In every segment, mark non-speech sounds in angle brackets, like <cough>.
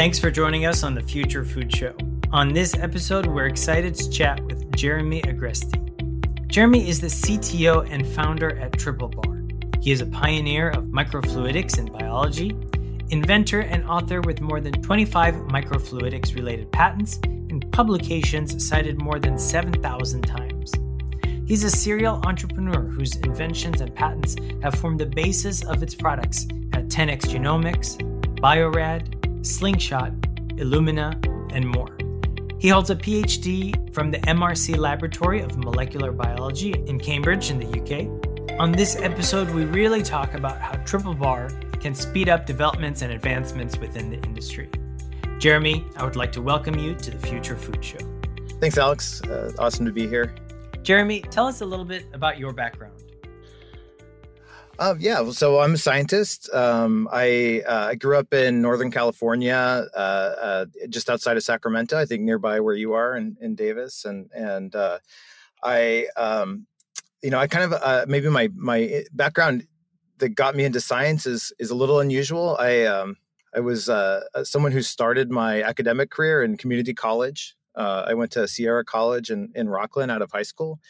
Thanks for joining us on the Future Food Show. On this episode, we're excited to chat with Jeremy Agresti. Jeremy is the CTO and founder at Triple Bar. He is a pioneer of microfluidics in biology, inventor and author with more than 25 microfluidics related patents and publications cited more than 7,000 times. He's a serial entrepreneur whose inventions and patents have formed the basis of its products at 10x Genomics, Bio-Rad, Slingshot, Illumina, and more. He holds a PhD from the MRC Laboratory of Molecular Biology in Cambridge in the UK. On this episode, we really talk about how Triple Bar can speed up developments and advancements within the industry. Jeremy, I would like to welcome you to the Future Food Show. Thanks, Alex. Uh, awesome to be here. Jeremy, tell us a little bit about your background. Uh, yeah, so I'm a scientist. Um, I uh, grew up in Northern California, uh, uh, just outside of Sacramento. I think nearby where you are in, in Davis, and and uh, I, um, you know, I kind of uh, maybe my my background that got me into science is is a little unusual. I um, I was someone who started my academic career in community college. I went to Sierra College in, in Rocklin out of high school.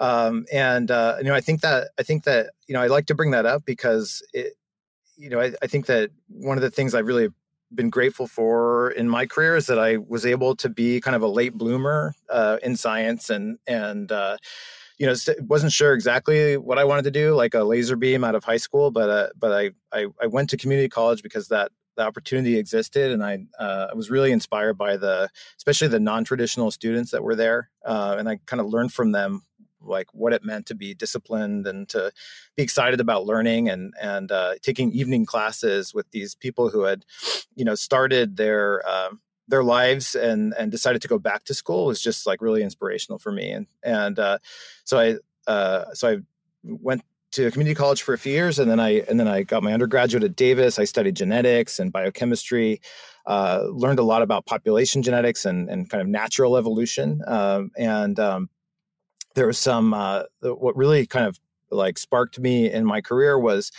Um, and uh, you know, I think that I think that you know I like to bring that up because it, you know, I, I think that one of the things I've really been grateful for in my career is that I was able to be kind of a late bloomer uh, in science and and uh, you know wasn't sure exactly what I wanted to do like a laser beam out of high school, but uh, but I, I I went to community college because that the opportunity existed, and I uh, I was really inspired by the especially the non traditional students that were there, uh, and I kind of learned from them like what it meant to be disciplined and to be excited about learning and and uh, taking evening classes with these people who had you know started their uh, their lives and and decided to go back to school was just like really inspirational for me and and uh, so I uh, so I went to community college for a few years, and then I and then I got my undergraduate at Davis. I studied genetics and biochemistry. Uh, learned a lot about population genetics and, and kind of natural evolution. Um, and um, there was some uh, what really kind of like sparked me in my career was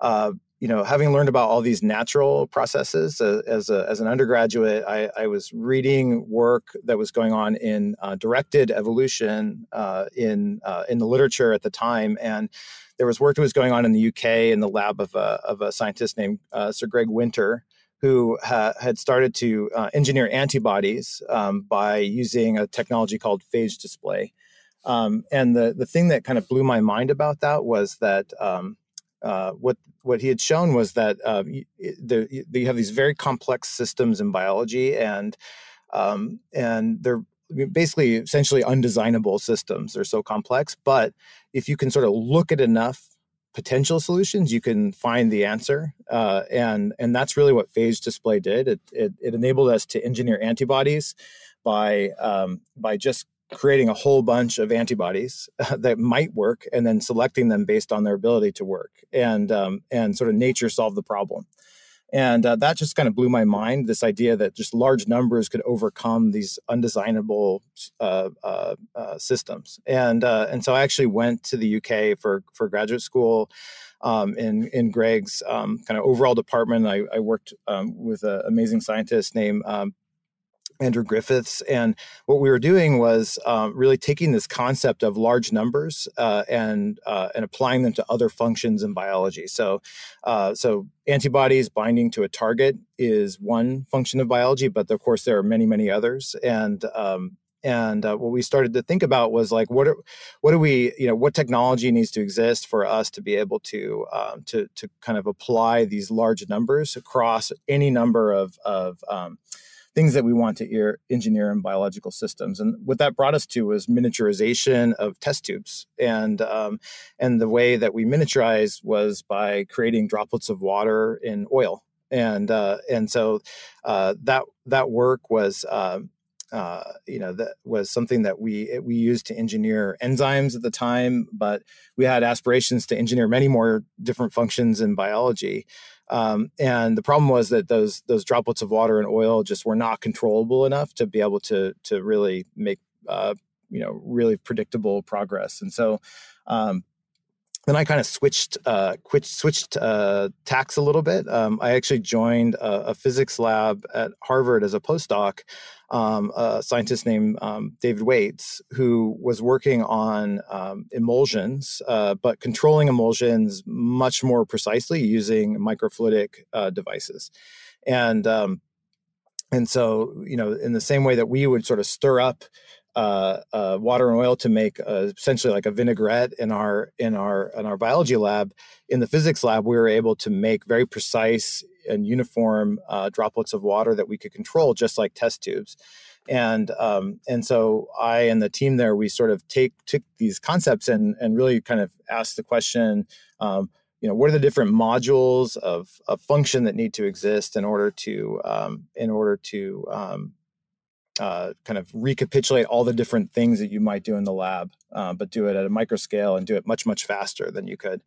uh, you know, having learned about all these natural processes uh, as, a, as an undergraduate, I, I, was reading work that was going on in uh, directed evolution uh, in uh, in the literature at the time, and there was work that was going on in the UK in the lab of a, of a scientist named Sir Greg Winter, who ha- had started to engineer antibodies um, by using a technology called phage display. Um, and the the thing that kind of blew my mind about that was that. Um, uh, what what he had shown was that um, the, you have these very complex systems in biology, and um, and they're basically essentially undesignable systems. They're so complex, but if you can sort of look at enough potential solutions, you can find the answer, uh, and and that's really what phage display did. It, it, it enabled us to engineer antibodies by um, by just creating a whole bunch of antibodies <laughs> that might work and then selecting them based on their ability to work and um, and sort of nature solve the problem and uh, that just kind of blew my mind this idea that just large numbers could overcome these undesignable uh, uh, uh systems and uh, and so i actually went to the uk for for graduate school um, in in Greg's um, kind of overall department. I, I worked um, with an amazing scientist named um, Andrew Griffiths. And what we were doing was um, really taking this concept of large numbers uh, and uh, and applying them to other functions in biology. So, uh, so antibodies binding to a target is one function of biology, but of course there are many many others. And um, and uh, what we started to think about was like what are, what do we you know what technology needs to exist for us to be able to um, to to kind of apply these large numbers across any number of of um, things that we want to engineer in biological systems. And what that brought us to was miniaturization of test tubes. And um, and the way that we miniaturize was by creating droplets of water in oil. And uh, and so uh, that that work was. Um, uh, you know that was something that we we used to engineer enzymes at the time, but we had aspirations to engineer many more different functions in biology. Um, and the problem was that those those droplets of water and oil just were not controllable enough to be able to to really make uh, you know really predictable progress. And so um, then I kind of switched uh, switched uh, tacks a little bit. Um, I actually joined a, a, physics lab at Harvard as a postdoc. Um, a scientist named um, David Weitz, who was working on um, emulsions, uh, but controlling emulsions much more precisely using microfluidic uh, devices, and um, and so you know in the same way that we would sort of stir up uh, uh, water and oil to make uh, essentially like a vinaigrette in our in our in our biology lab. In the physics lab, we were able to make very precise and uniform uh, droplets of water that we could control, just like test tubes. And um, and so I and the team there, we sort of take took these concepts and and really kind of ask the question. Um, you know what are the different modules of, of function that need to exist in order to um, in order to um, uh, kind of recapitulate all the different things that you might do in the lab, uh, but do it at a micro scale and do it much much faster than you could.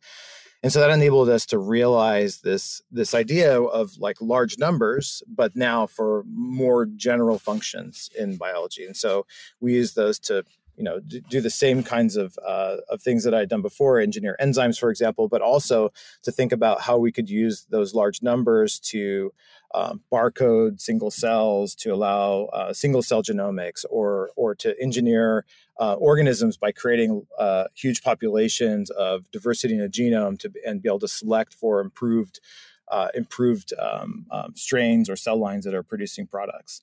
And so that enabled us to realize this this idea of like large numbers, but now for more general functions in biology. And so we use those to you know do the same kinds of uh, of things that I'd done before, engineer enzymes, for example, but also to think about how we could use those large numbers to um, barcode single cells to allow uh, single cell genomics or or to engineer uh, organisms by creating uh, huge populations of diversity in a genome to and be able to select for improved uh, improved um, um, strains or cell lines that are producing products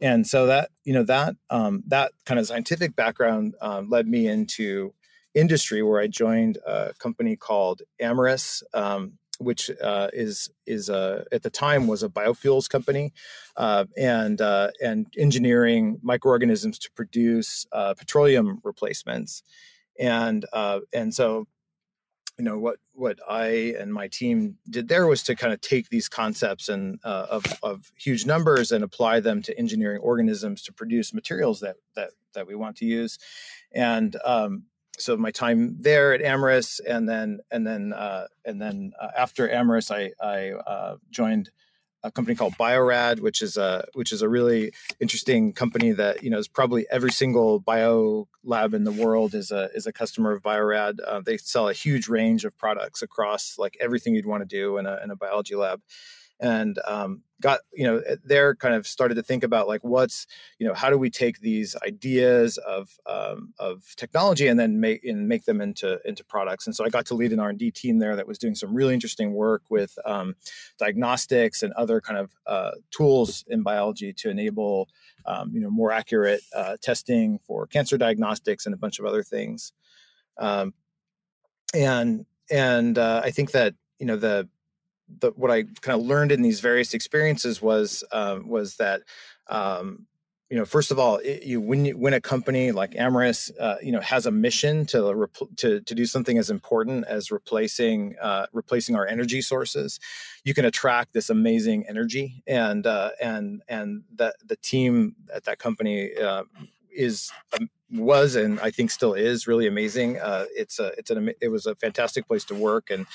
and so that you know that um, that kind of scientific background um, led me into industry where I joined a company called Amyris, um, which uh, is is a, at the time was a biofuels company, uh, and uh, and engineering microorganisms to produce uh, petroleum replacements, and uh, and so, you know what what I and my team did there was to kind of take these concepts and uh, of of huge numbers and apply them to engineering organisms to produce materials that that that we want to use, and um, so my time there at Amyris, and then and then uh, and then uh, after Amyris, I I uh, joined a company called Bio-Rad, which is a which is a really interesting company that you know is probably every single bio lab in the world is a is a customer of Bio-Rad. Uh, they sell a huge range of products across like everything you'd want to do in a in a biology lab and um, got you know there kind of started to think about like what's you know how do we take these ideas of um, of technology and then make and make them into into products. And so i got to lead an r&d team there that was doing some really interesting work with um, diagnostics and other kind of uh, tools in biology to enable um, you know more accurate uh, testing for cancer diagnostics and a bunch of other things. Um, and and uh, i think that you know the the what I kind of learned in these various experiences was um, was that um, you know first of all it, you when you when a company like Amyris uh, you know has a mission to to to do something as important as replacing uh, replacing our energy sources you can attract this amazing energy and uh, and and the the team at that company uh, is um, was and I think still is really amazing. Uh, it's a it's an it was a fantastic place to work and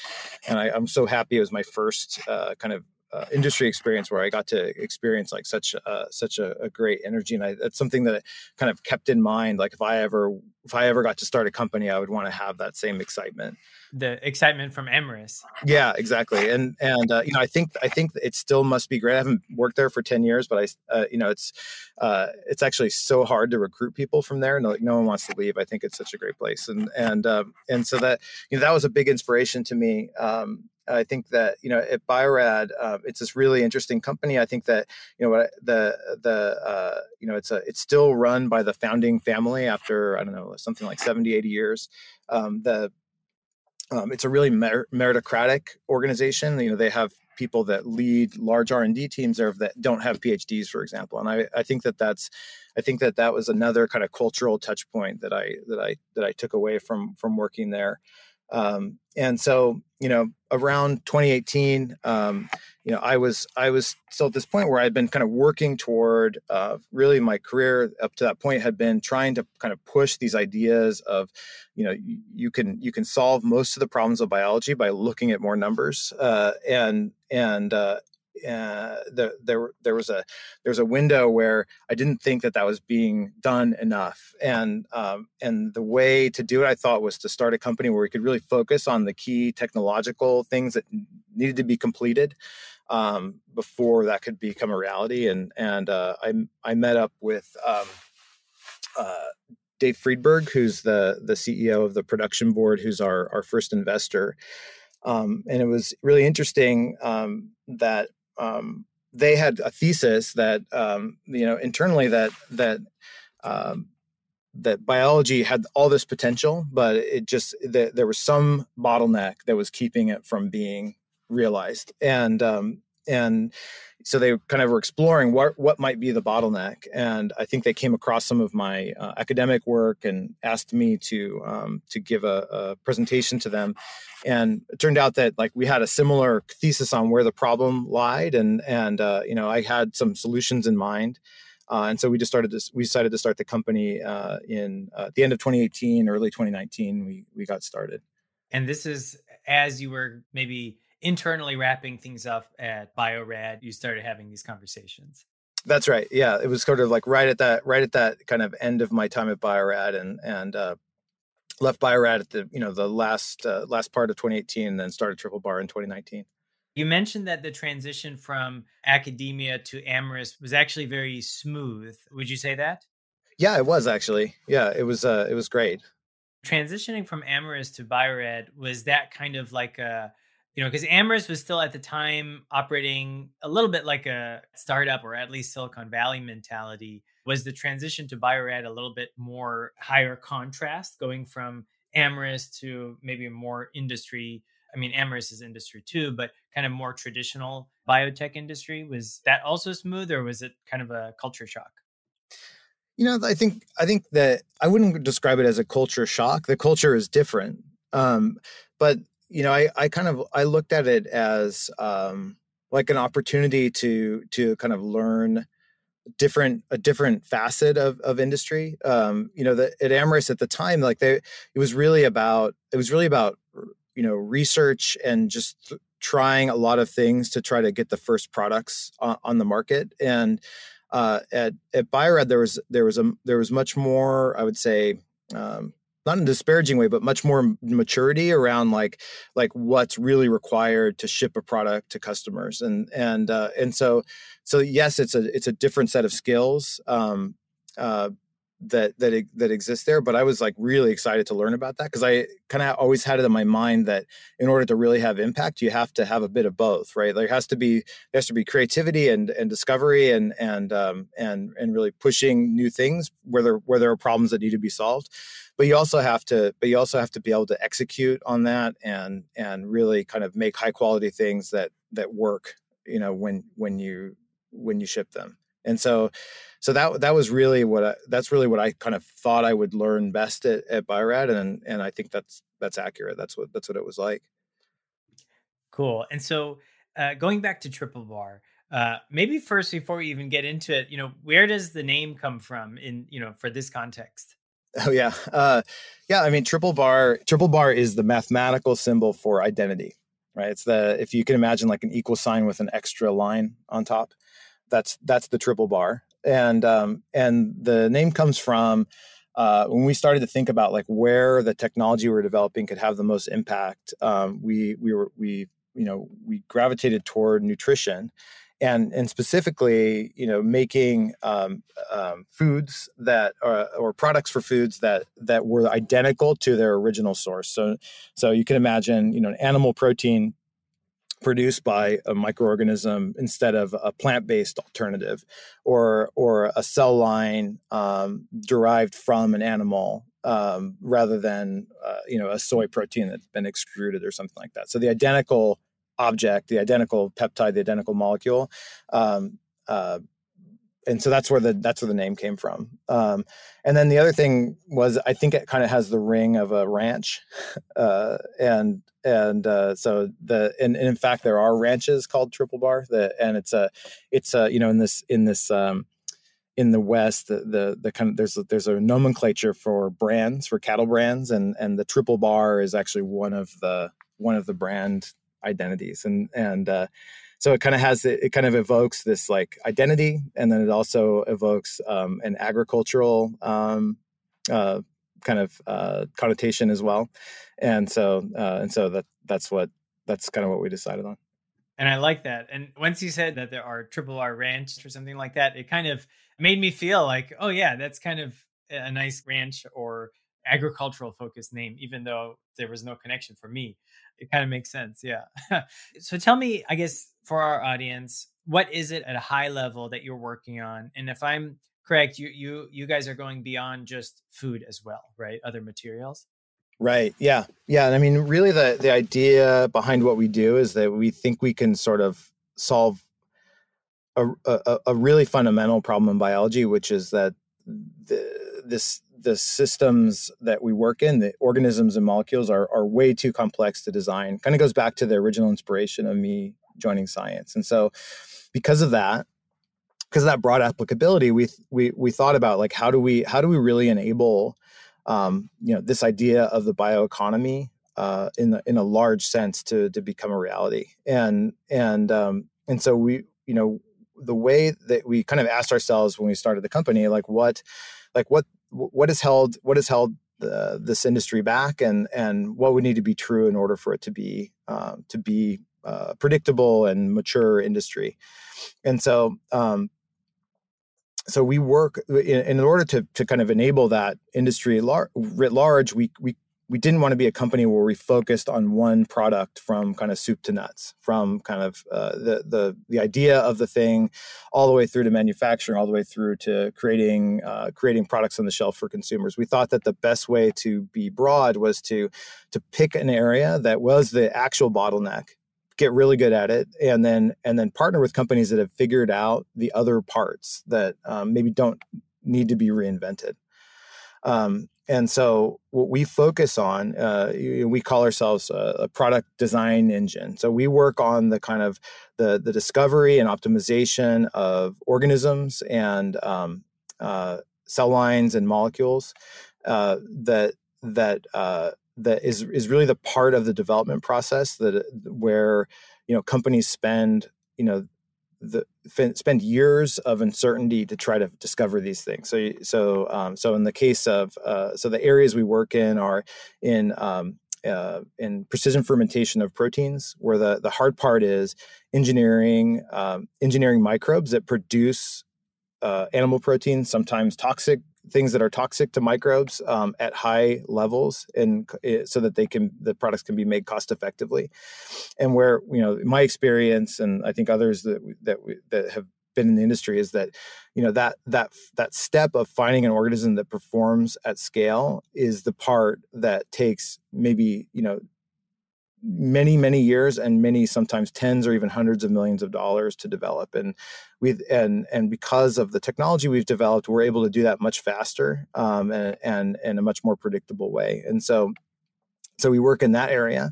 and I, am so happy it was my first uh, kind of uh, industry experience where I got to experience like such uh, such a, a, great energy, and I, that's something that I kind of kept in mind. Like if I ever if I ever got to start a company, I would want to have that same excitement. The excitement from Amyris. Yeah, exactly, and and uh, you know I think I think it still must be great. I haven't worked there for ten years, but I uh, you know it's uh, it's actually so hard to recruit people from there, and like no one wants to leave. I think it's such a great place, and and um, and so that you know that was a big inspiration to me. Um, I think that you know at Bio-Rad, uh, it's this really interesting company. I think that you know the the uh, you know it's a it's still run by the founding family after I don't know something like 70, 80 years. Um, the um, it's a really mer- meritocratic organization. You know they have people that lead large R and D teams there that don't have PhDs, for example. And I, I think that that's I think that that was another kind of cultural touch point that I that I that I took away from from working there. Um, and so, you know, around 2018, um, you know, I was I was still at this point where I'd been kind of working toward uh, really my career up to that point had been trying to kind of push these ideas of, you know, you, you can you can solve most of the problems of biology by looking at more numbers, uh, and and uh, uh, the, there there was a there was a window where I didn't think that that was being done enough, and um, and the way to do it I thought was to start a company where we could really focus on the key technological things that needed to be completed um, before that could become a reality, and and uh, I I met up with. Um, uh, Dave Friedberg, who's the the CEO of the production board, who's our our first investor, um, and it was really interesting um, that um, they had a thesis that um, you know internally that that um, that biology had all this potential, but it just that there was some bottleneck that was keeping it from being realized, and um, and so they kind of were exploring what what might be the bottleneck. And i think they came across some of my uh, academic work and asked me to um, to give a, a, presentation to them. And it turned out that like we had a similar thesis on where the problem lied and and uh, you know i had some solutions in mind. Uh, and so we just started this we decided to start the company uh, in uh, the end of 2018 early 2019 we we got started. And this is as you were maybe internally wrapping things up at Bio-Rad you started having these conversations that's right yeah it was sort of like right at that right at that kind of end of my time at Bio-Rad and and uh, left Bio-Rad at the you know the last uh, last part of 2018 and then started triple bar in 2019 you mentioned that the transition from academia to Amyris was actually very smooth. Would you say that? Yeah, it was actually. Yeah, it was. Uh, it was great. Transitioning from Amyris to Bio-Rad was that kind of like a you know, because Amyris was still at the time operating a little bit like a startup or at least Silicon Valley mentality. Was the transition to Bio-Rad a little bit more higher contrast going from Amyris to maybe more industry? I mean, Amyris is industry too, but kind of more traditional biotech industry. Was that also smooth or was it kind of a culture shock? You know, I think I think that I wouldn't describe it as a culture shock. The culture is different. Um, but you know, I, I kind of I looked at it as um, like an opportunity to to kind of learn different a different facet of of industry. Um, you know, the, at Amyris at the time, like they, it was really about it was really about you know research and just trying a lot of things to try to get the first products on, on the market and uh, at at Bio-Rad there was there was a there was much more I would say um, not in a disparaging way, but much more maturity around like like what's really required to ship a product to customers, and and uh, and so so yes, it's a it's a different set of skills. Um, uh, that that that exists there but i was like really excited to learn about that because i kind of always had it in my mind that in order to really have impact you have to have a bit of both right? There has to be there has to be creativity and and discovery and and um, and and really pushing new things where there where there are problems that need to be solved. But you also have to but you also have to be able to execute on that and and really kind of make high quality things that that work you know when when you when you ship them and so so that that was really what I, that's really what I kind of thought I would learn best at, at Bio-Rad, and and I think that's that's accurate. That's what that's what it was like. Cool. And so uh, going back to Triple Bar, uh, maybe first before we even get into it, you know, where does the name come from in you know for this context? Oh yeah, uh, yeah. I mean, Triple Bar Triple Bar is the mathematical symbol for identity, right? It's the if you can imagine like an equal sign with an extra line on top. That's that's the triple bar and um, and the name comes from uh, when we started to think about like where the technology we're developing could have the most impact. Um, we we were we you know we gravitated toward nutrition, and and specifically you know making um, um, foods that are, or products for foods that that were identical to their original source. So so you can imagine you know an animal protein produced by a microorganism instead of a plant-based alternative or or a cell line um, derived from an animal um, rather than uh, you know a soy protein that's been extruded or something like that so the identical object the identical peptide the identical molecule um, uh, and so that's where the that's where the name came from. Um, and then the other thing was I think it kind of has the ring of a ranch, <laughs> uh, and and uh, so the and, and, in fact there are ranches called Triple Bar that and it's a it's a you know in this in this um, in the West the, the the kind of there's a, there's a nomenclature for brands for cattle brands and and the Triple Bar is actually one of the one of the brand identities and and uh, so it kind of has it, kind of evokes this like identity, and then it also evokes um, an agricultural um, uh, kind of uh, connotation as well. And so uh, and so that that's what that's kind of what we decided on. And I like that. And once you said that there are triple R ranch or something like that, it kind of made me feel like, oh yeah, that's kind of a nice ranch or agricultural focused name, even though there was no connection for me. It kind of makes sense. Yeah. <laughs> so tell me, I guess, for our audience, what is it at a high level that you're working on? And if I'm correct, you you you guys are going beyond just food as well, right? Other materials. Right. Yeah. Yeah. And I mean, really, the the idea behind what we do is that we think we can sort of solve a a, a really fundamental problem in biology, which is that the, this the systems that we work in, the organisms and molecules, are are way too complex to design. Kind of goes back to the original inspiration of me joining science, and so because of that, because of that broad applicability, we we we thought about like how do we how do we really enable um, you know this idea of the bioeconomy uh, in the, in a large sense to to become a reality? And and um, and so we you know the way that we kind of asked ourselves when we started the company like what like what what has held what has held the, this industry back and and what would need to be true in order for it to be uh, to be uh, predictable and mature industry? And so um, so we work in, in, order to to kind of enable that industry lar- writ large. We we we didn't want to be a company where we focused on one product from kind of soup to nuts, from kind of uh, the the the idea of the thing, all the way through to manufacturing, all the way through to creating uh, creating products on the shelf for consumers. We thought that the best way to be broad was to to pick an area that was the actual bottleneck get really good at it and then and then partner with companies that have figured out the other parts that um, maybe don't need to be reinvented. Um, and so what we focus on uh, we call ourselves a, a, product design engine. So we work on the kind of the the discovery and optimization of organisms and um, uh, cell lines and molecules uh, that that uh, that is is really the part of the development process that where you know companies spend you know the spend years of uncertainty to try to discover these things. So so um, so in the case of uh, so the areas we work in are in um, uh, in precision fermentation of proteins, where the the hard part is engineering um, engineering microbes that produce uh, animal proteins, sometimes toxic things that are toxic to microbes um, at high levels and eh, so that they can the products can be made cost effectively and where you know my experience and i think others that that that have been in the industry is that you know that that that step of finding an organism that performs at scale is the part that takes maybe you know many many years and many sometimes tens or even hundreds of millions of dollars to develop. And we and and because of the technology we've developed we're able to do that much faster um, and and in a much more predictable way. And so so we work in that area.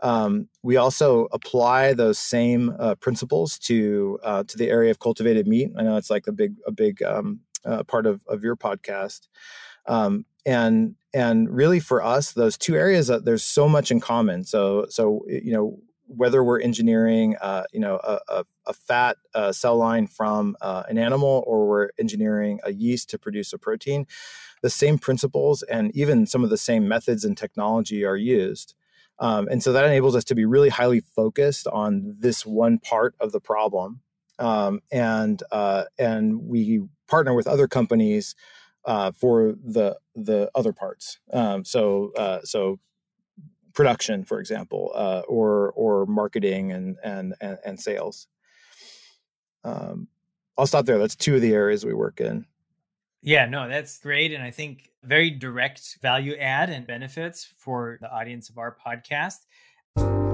Um, we also apply those same uh, principles to uh, to the area of cultivated meat. I know it's like a big a big um, uh, part of, of your podcast. Um, and and really for us those two areas uh, there's so much in common. So so you know whether we're engineering uh, you know a, a, a fat uh, cell line from uh, an animal or we're engineering a yeast to produce a protein the same principles and even some of the same methods and technology are used. Um, and so that enables us to be really highly focused on this one part of the problem. Um, and uh, and we partner with other companies uh, for the the other parts. Um, so uh, so production, for example, uh, or or marketing and and and, and sales. Um, I'll stop there. That's two of the areas we work in. Yeah, no, that's great. And I think very direct value add and benefits for the audience of our podcast.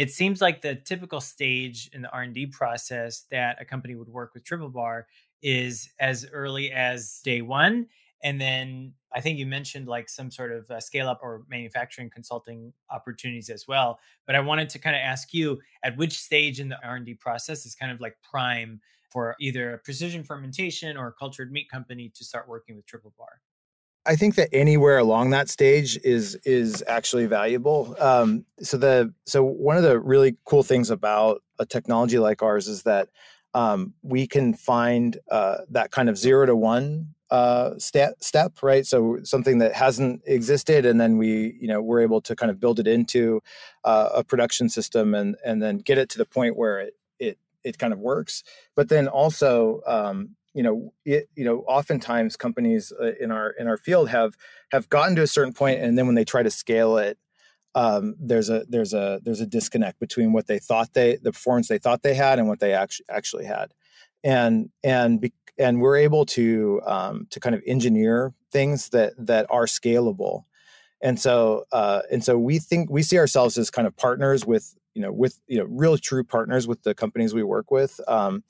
It seems like the typical stage in the r&d process that a company would work with triple bar is as early as day one and then i think you mentioned like some sort of uh, scale up or manufacturing consulting opportunities as well but i wanted to kind of ask you at which stage in the r&d process is kind of like prime for either a precision fermentation or a cultured meat company to start working with Triple Bar? I think that anywhere along that stage is is actually valuable. Um, so the so one of the really cool things about a technology like ours is that um, we can find uh, that kind of zero to one uh, step, step, right? So something that hasn't existed, and then we, you know, we're able to kind of build it into uh, a production system, and and then get it to the point where it it it kind of works. But then also, um, you know, it, you know, oftentimes companies uh, in our in our field have have gotten to a certain point, and then when they try to scale it, um, there's a there's a there's a disconnect between what they thought they the performance they thought they had and what they actually actually had, and and be, and we're able to um, to kind of engineer things that that are scalable, and so uh, and so we think we see ourselves as kind of partners with you know with you know real true partners with the companies we work with. Um,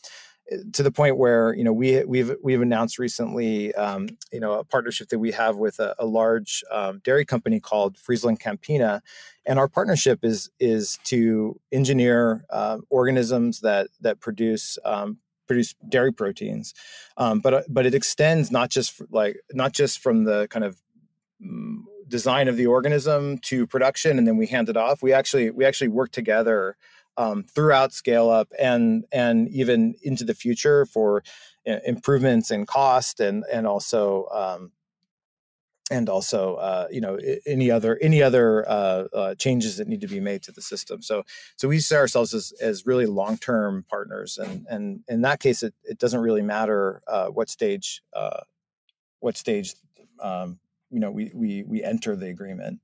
to the point where you know we we've we've announced recently um, you know a partnership that we have with a, a large um, dairy company called Friesland Campina, and our partnership is is to engineer uh, organisms that that produce um, produce dairy proteins, um, but but it extends not just like not just from the kind of mm, design of the organism to production, and then we hand it off. We actually we actually work together um, throughout scale up and and even into the future for uh, improvements in cost and and also um, and also uh, you know any other any other uh, uh, changes that need to be made to the system. So so we see ourselves as as really long term partners, and and in that case, it it doesn't really matter uh, what stage uh, what stage um, you know we we we enter the agreement.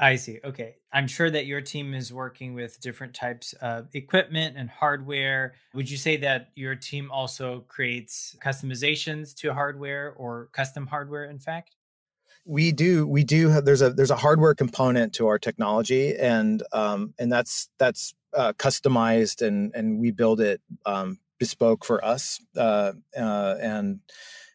I see. Okay. I'm sure that your team is working with different types of equipment and hardware. Would you say that your team also creates customizations to hardware or custom hardware, in fact? We do. We do. Have, there's a there's a hardware component to our technology, and um, and that's that's uh, customized, and and we build it um, bespoke for us, uh, uh, and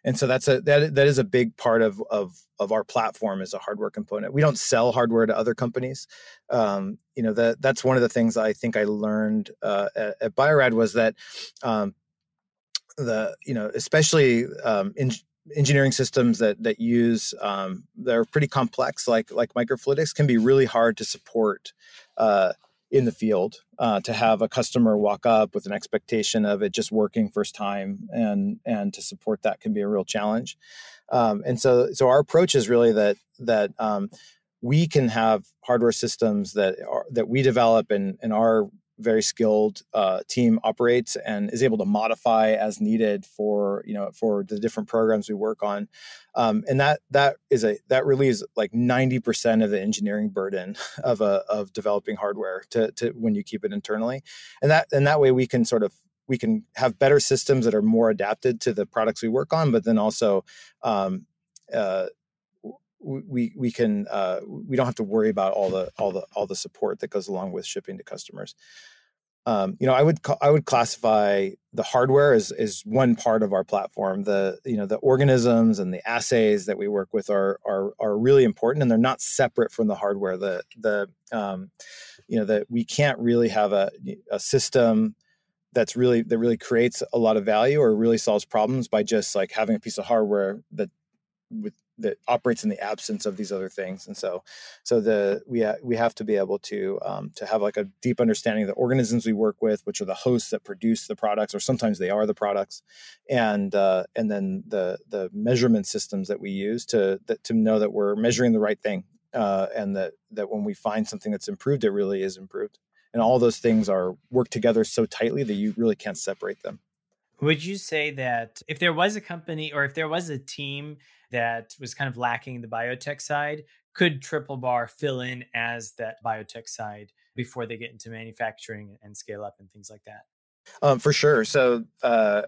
and so that's a that that is a big part of of of our platform is a hardware component. We don't sell hardware to other companies. Um, you know that that's one of the things I think I learned uh, at, at Bio-Rad was that um, the you know especially um, in, engineering systems that that use um, that are pretty complex like like microfluidics can be really hard to support uh, in the field uh, to have a customer walk up with an expectation of it just working first time and and to support that can be a real challenge. Um, and so so our approach is really that that um, we can have hardware systems that are that we develop and and our very skilled uh, team operates and is able to modify as needed for you know for the different programs we work on. Um, and that that is a that relieves like 90% of the engineering burden <laughs> of a of developing hardware to, to when you keep it internally. And that and that way we can sort of we can have better systems that are more adapted to the products we work on but then also um, uh, we we can uh, we don't have to worry about all the all the all the support that goes along with shipping to customers. Um, you know, I would I would classify the hardware as is one part of our platform. The you know the organisms and the assays that we work with are are are really important, and they're not separate from the hardware. The the um, you know that we can't really have a a system that's really that really creates a lot of value or really solves problems by just like having a piece of hardware that with that operates in the absence of these other things and so so the we ha- we have to be able to um, to have like a deep understanding of the organisms we work with which are the hosts that produce the products or sometimes they are the products and uh, and then the the measurement systems that we use to that, to know that we're measuring the right thing uh, and that that when we find something that's improved it really is improved. And all those things are work together so tightly that you really can't separate them would you say that if there was a company or if there was a team that was kind of lacking the biotech side, could Triple Bar fill in as that biotech side before they get into manufacturing and scale up and things like that? Um, for sure. So uh,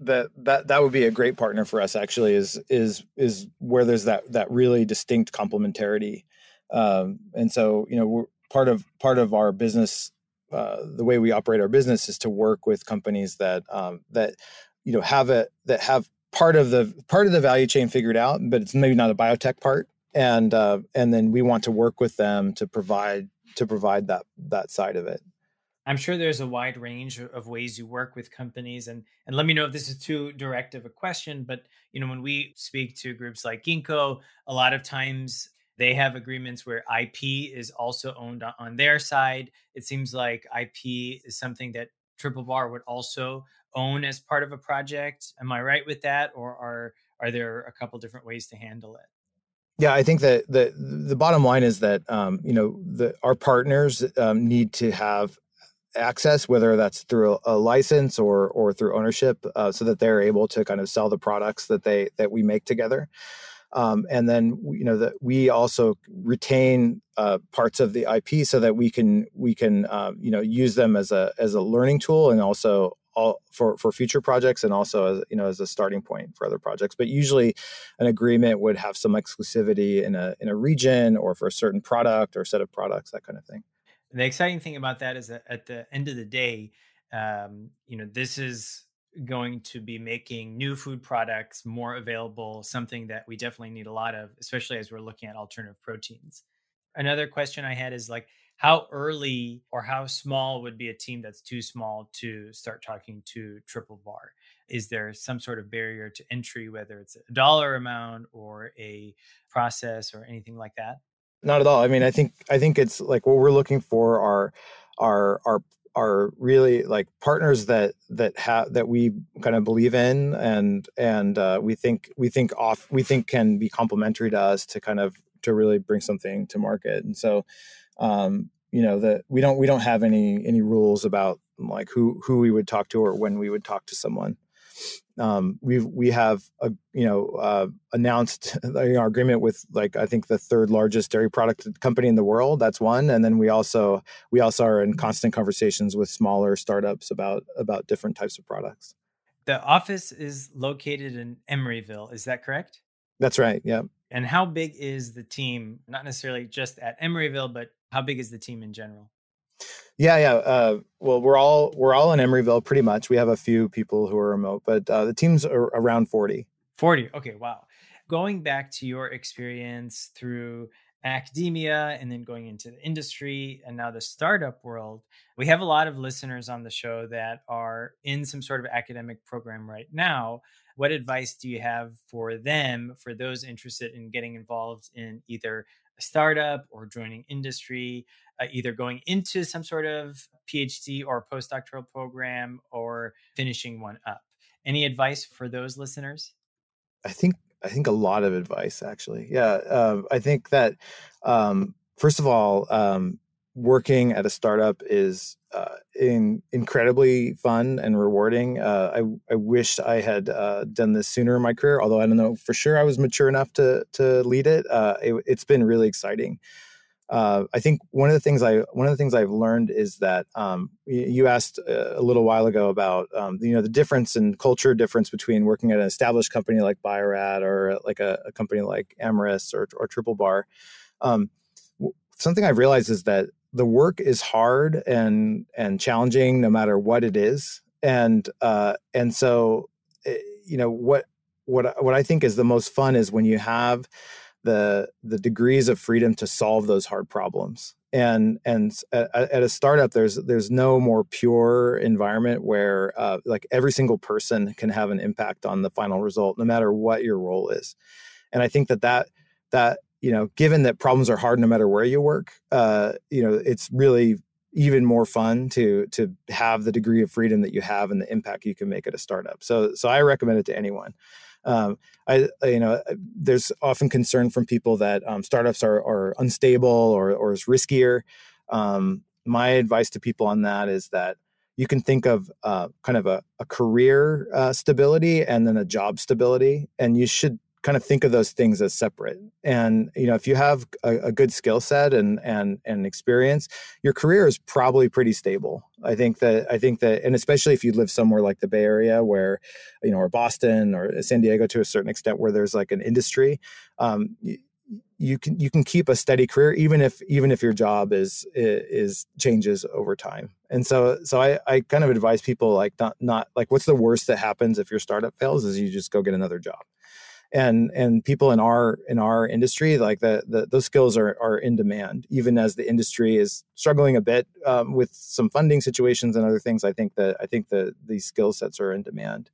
that that that would be a great partner for us. Actually, is is is where there's that that really distinct complementarity. Um, and so you know, part of part of our business uh, the way we operate our business is to work with companies that um, that you know have it that have part of the part of the value chain figured out, but it's maybe not a biotech part, and uh, and then we want to work with them to provide to provide that that side of it. I'm sure there's a wide range of ways you work with companies and and let me know if this is too direct of a question but you know when we speak to groups like Ginkgo a lot of times they have agreements where IP is also owned on their side. It seems like IP is something that Triple Bar would also own as part of a project. Am I right with that or are are there a couple different ways to handle it? Yeah, I think that the the bottom line is that um, you know the our partners um, need to have access, whether that's through a, license or or through ownership, uh, so that they're able to kind of sell the products that they that we make together. Um, and then you know that we also retain uh, parts of the IP so that we can we can uh, you know use them as a as a learning tool and also all for for future projects and also as you know as a starting point for other projects. But usually, an agreement would have some exclusivity in a in a region or for a certain product or set of products that kind of thing the exciting thing about that is that at the end of the day, um, you know, this is going to be making new food products more available, something that we definitely need a lot of, especially as we're looking at alternative proteins. Another question I had is like, how early or how small would be a team that's too small to start talking to Triple Bar? Is there some sort of barrier to entry, whether it's a dollar amount or a process or anything like that? not at all. I mean, I think I think it's like what we're looking for are are are are really like partners that that have that we kind of believe in and and uh, we think we think off we think can be complementary to us to kind of to really bring something to market. And so um you know that we don't we don't have any any rules about like who who we would talk to or when we would talk to someone um, we we have a, you know uh, announced <laughs> our agreement with like I think the third largest dairy product company in the world. That's one, and then we also we also are in constant conversations with smaller startups about about different types of products. The office is located in Emeryville. Is that correct? That's right. Yeah. And how big is the team? Not necessarily just at Emeryville, but how big is the team in general? Yeah, yeah. Uh, well, we're all we're all in Emeryville pretty much. We have a few people who are remote, but uh, the team's are around forty. Forty. Okay. Wow. Going back to your experience through academia and then going into the industry and now the startup world, we have a lot of listeners on the show that are in some sort of academic program right now. What advice do you have for them, for those interested in getting involved in either a startup or joining industry, uh, either going into some sort of PhD or postdoctoral program or finishing one up. Any advice for those listeners? I think I think a lot of advice actually. Yeah, uh, I think that um, first of all, um, working at a startup is uh, in, incredibly fun and rewarding. Uh, I, I wish I had uh, done this sooner in my career, although I don't know for sure I was mature enough to to lead it. Uh, it has been really exciting. Uh, I think one of the things I one of the things I've learned is that um, you asked uh, a little while ago about um, you know the difference in culture difference between working at an established company like Bio-Rad or like a, a company like Amyris or, or Triple Bar. Um, something I've realized is that the work is hard and and challenging no matter what it is and uh and so eh, you know what what what i think is the most fun is when you have the the degrees of freedom to solve those hard problems and and at, a startup there's there's no more pure environment where uh, like every single person can have an impact on the final result no matter what your role is and i think that that that you know, given that problems are hard no matter where you work, uh, you know, it's really even more fun to to have the degree of freedom that you have and the impact you can make at a startup. So so I recommend it to anyone. Um, I you know there's often concern from people that um, startups are are unstable or or is riskier. Um, my advice to people on that is that you can think of uh, kind of a, a career uh, stability and then a job stability, and you should kind of think of those things as separate. And you know if you have a, a good skill set and and and experience your career is probably pretty stable. I think that i think that and especially if you live somewhere like the bay area where you know or boston or san diego to a certain extent where there's like an industry um, you, you can you can keep a steady career even if even if your job is is changes over time. And so so i i kind of advise people like not not like what's the worst that happens if your startup fails is you just go get another job and and people in our in our industry like the, the those skills are are in demand even as the industry is struggling a bit um, with some funding situations and other things i think that i think that these skill sets are in demand.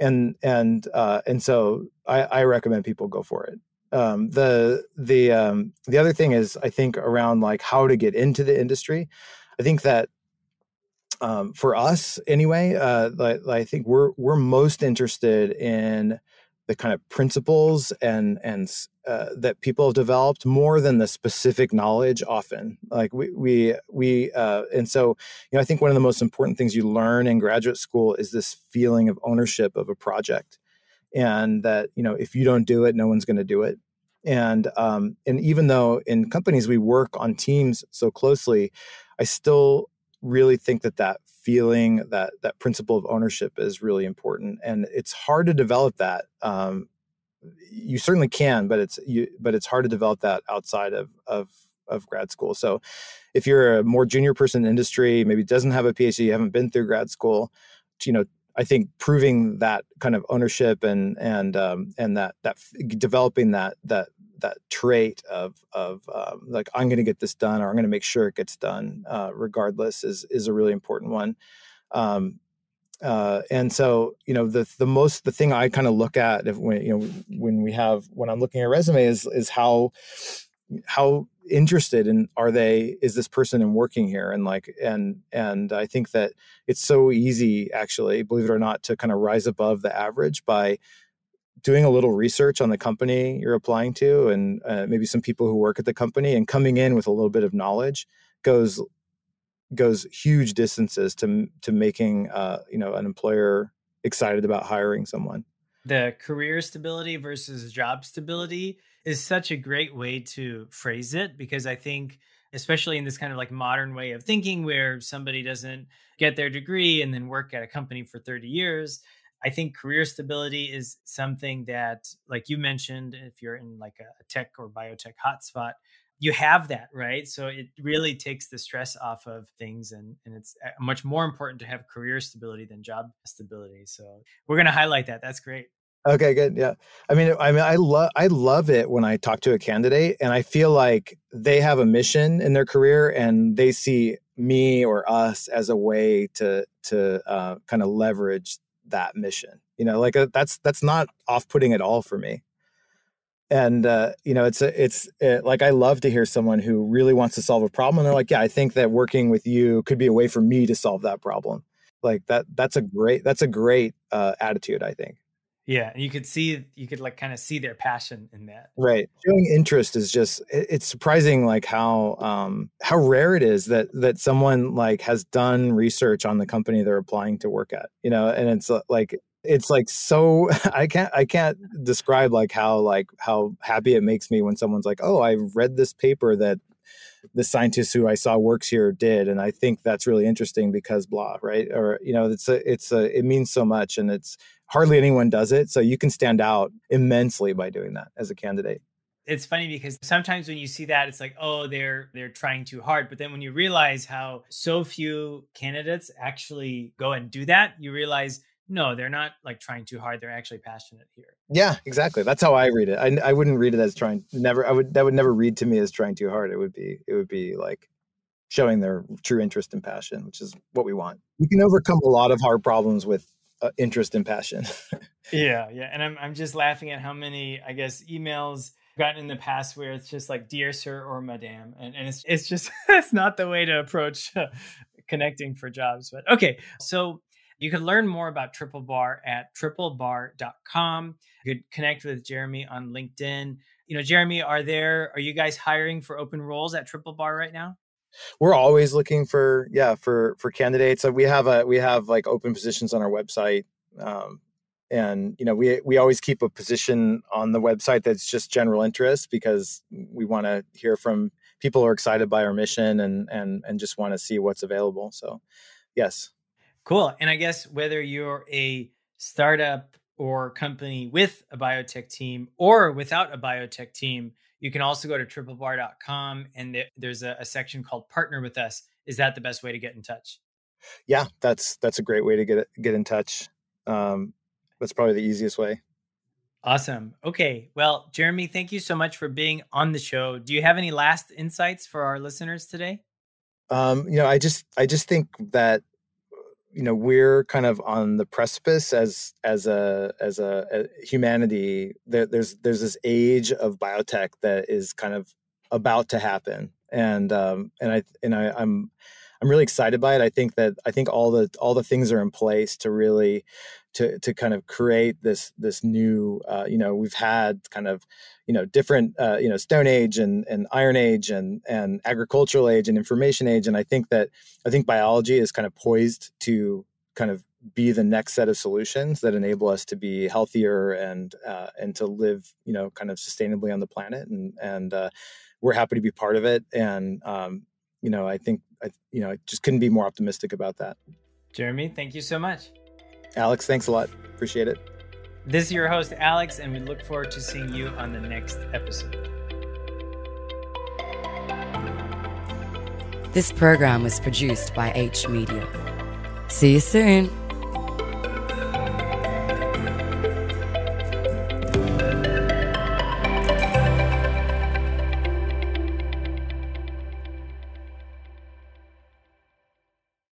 And and uh, and so I, I recommend people go for it. Um, the the um, the other thing is i think around like how to get into the industry. I think that um, for us anyway uh, like, i think we're we're most interested in the kind of principles and and uh, that people have developed more than the specific knowledge often. Like we we we uh, and so you know i think one of the most important things you learn in graduate school is this feeling of ownership of a project and that you know if you don't do it no one's going to do it. And um, and even though in companies we work on teams so closely i still really think that that feeling that that principle of ownership is really important and it's hard to develop that um, you certainly can but it's you but it's hard to develop that outside of of of grad school. So if you're a more junior person in industry maybe doesn't have a phd you haven't been through grad school you know i think proving that kind of ownership and and um, and that that developing that that that trait of of um, like I'm going to get this done or I'm going to make sure it gets done uh, regardless is is a really important one. Um, uh, and so you know the the most the thing I kind of look at if when you know when we have when I'm looking at resume is is how how interested in are they is this person in working here? And like and and I think that it's so easy actually believe it or not to kind of rise above the average by doing a little research on the company you're applying to and uh, maybe some people who work at the company and coming in with a little bit of knowledge goes goes huge distances to to making uh, you know an employer excited about hiring someone. The career stability versus job stability is such a great way to phrase it because i think especially in this kind of like modern way of thinking where somebody doesn't get their degree and then work at a company for 30 years I think career stability is something that, like you mentioned, if you're in like a tech or biotech hotspot, you have that, right? So it really takes the stress off of things, and and it's uh, much more important to have career stability than job stability. So we're going to highlight that. That's great. Okay, good. Yeah. I mean, I mean, I love, I love it when I talk to a candidate and I feel like they have a mission in their career and they see me or us as a way to, to uh, kind of leverage that mission you know like uh, that's that's not off-putting at all for me and uh, you know it's a, it's it, uh, like i love to hear someone who really wants to solve a problem and they're like yeah i think that working with you could be a way for me to solve that problem like that that's a great that's a great uh, attitude i think yeah, and you could see you could like kind of see their passion in that. Right. Showing interest is just it's surprising like how um how rare it is that that someone like has done research on the company they're applying to work at. You know, and it's uh, like it's like so <laughs> I can't I can't describe like how like how happy it makes me when someone's like, "Oh, I read this paper that the scientist who I saw works here did, and I think that's really interesting because blah, right? Or you know, it's a, it's a, it means so much, and it's hardly anyone does it. So you can stand out immensely by doing that as a candidate. It's funny because sometimes when you see that, it's like, oh, they're they're trying too hard. But then when you realize how so few candidates actually go and do that, you realize no, they're not like trying too hard. They're actually passionate here. Yeah, exactly. That's how I read it. I, I wouldn't read it as trying. Never. I would. That would never read to me as trying too hard. It would be. It would be like showing their true interest and passion, which is what we want. You can overcome a lot of hard problems with uh, interest and passion. <laughs> yeah, yeah, and I'm I'm just laughing at how many I guess emails gotten in the past where it's just like dear sir or madame and, and it's it's just <laughs> it's not the way to approach uh, connecting for jobs but okay so you can learn more about Triplebar at triplebar.com you could connect with jeremy on linkedin. You know jeremy are there are you guys hiring for open roles at Triplebar right now? We're always looking for yeah for for candidates. So we have a we have like open positions on our website um, and you know we we always keep a position on the website that's just general interest because we want to hear from people who are excited by our mission and and and just want to see what's available. So yes cool and i guess whether you're a startup or company with a biotech team or without a biotech team you can also go to triplebar.com and there's a, a section called partner with us. Is that the best way to get in touch? Yeah, that's that's a great way to get get in touch. Um, that's probably the easiest way. Awesome. Okay. Well, Jeremy, thank you so much for being on the show. Do you have any last insights for our listeners today? Um, you know, I just I just think that you know we're kind of on the precipice as as a as a, a humanity. There, there's there's this age of biotech that is kind of about to happen. And um and i and i i'm i'm really excited by it. I think that i think all the all the things are in place to really to to kind of create this this new uh, you know we've had kind of you know different uh, you know stone age and and iron age and and agricultural age and information age. And i think that i think biology is kind of poised to kind of be the next set of solutions that enable us to be healthier and uh, and to live you know kind of sustainably on the planet. And and uh, we're happy to be part of it. And um, you know i think I, you know i just couldn't be more optimistic about that jeremy thank you so much Alex, thanks a lot. Appreciate it. This is your host, Alex, and we look forward to seeing you on the next episode. This program was produced by H Media. See you soon.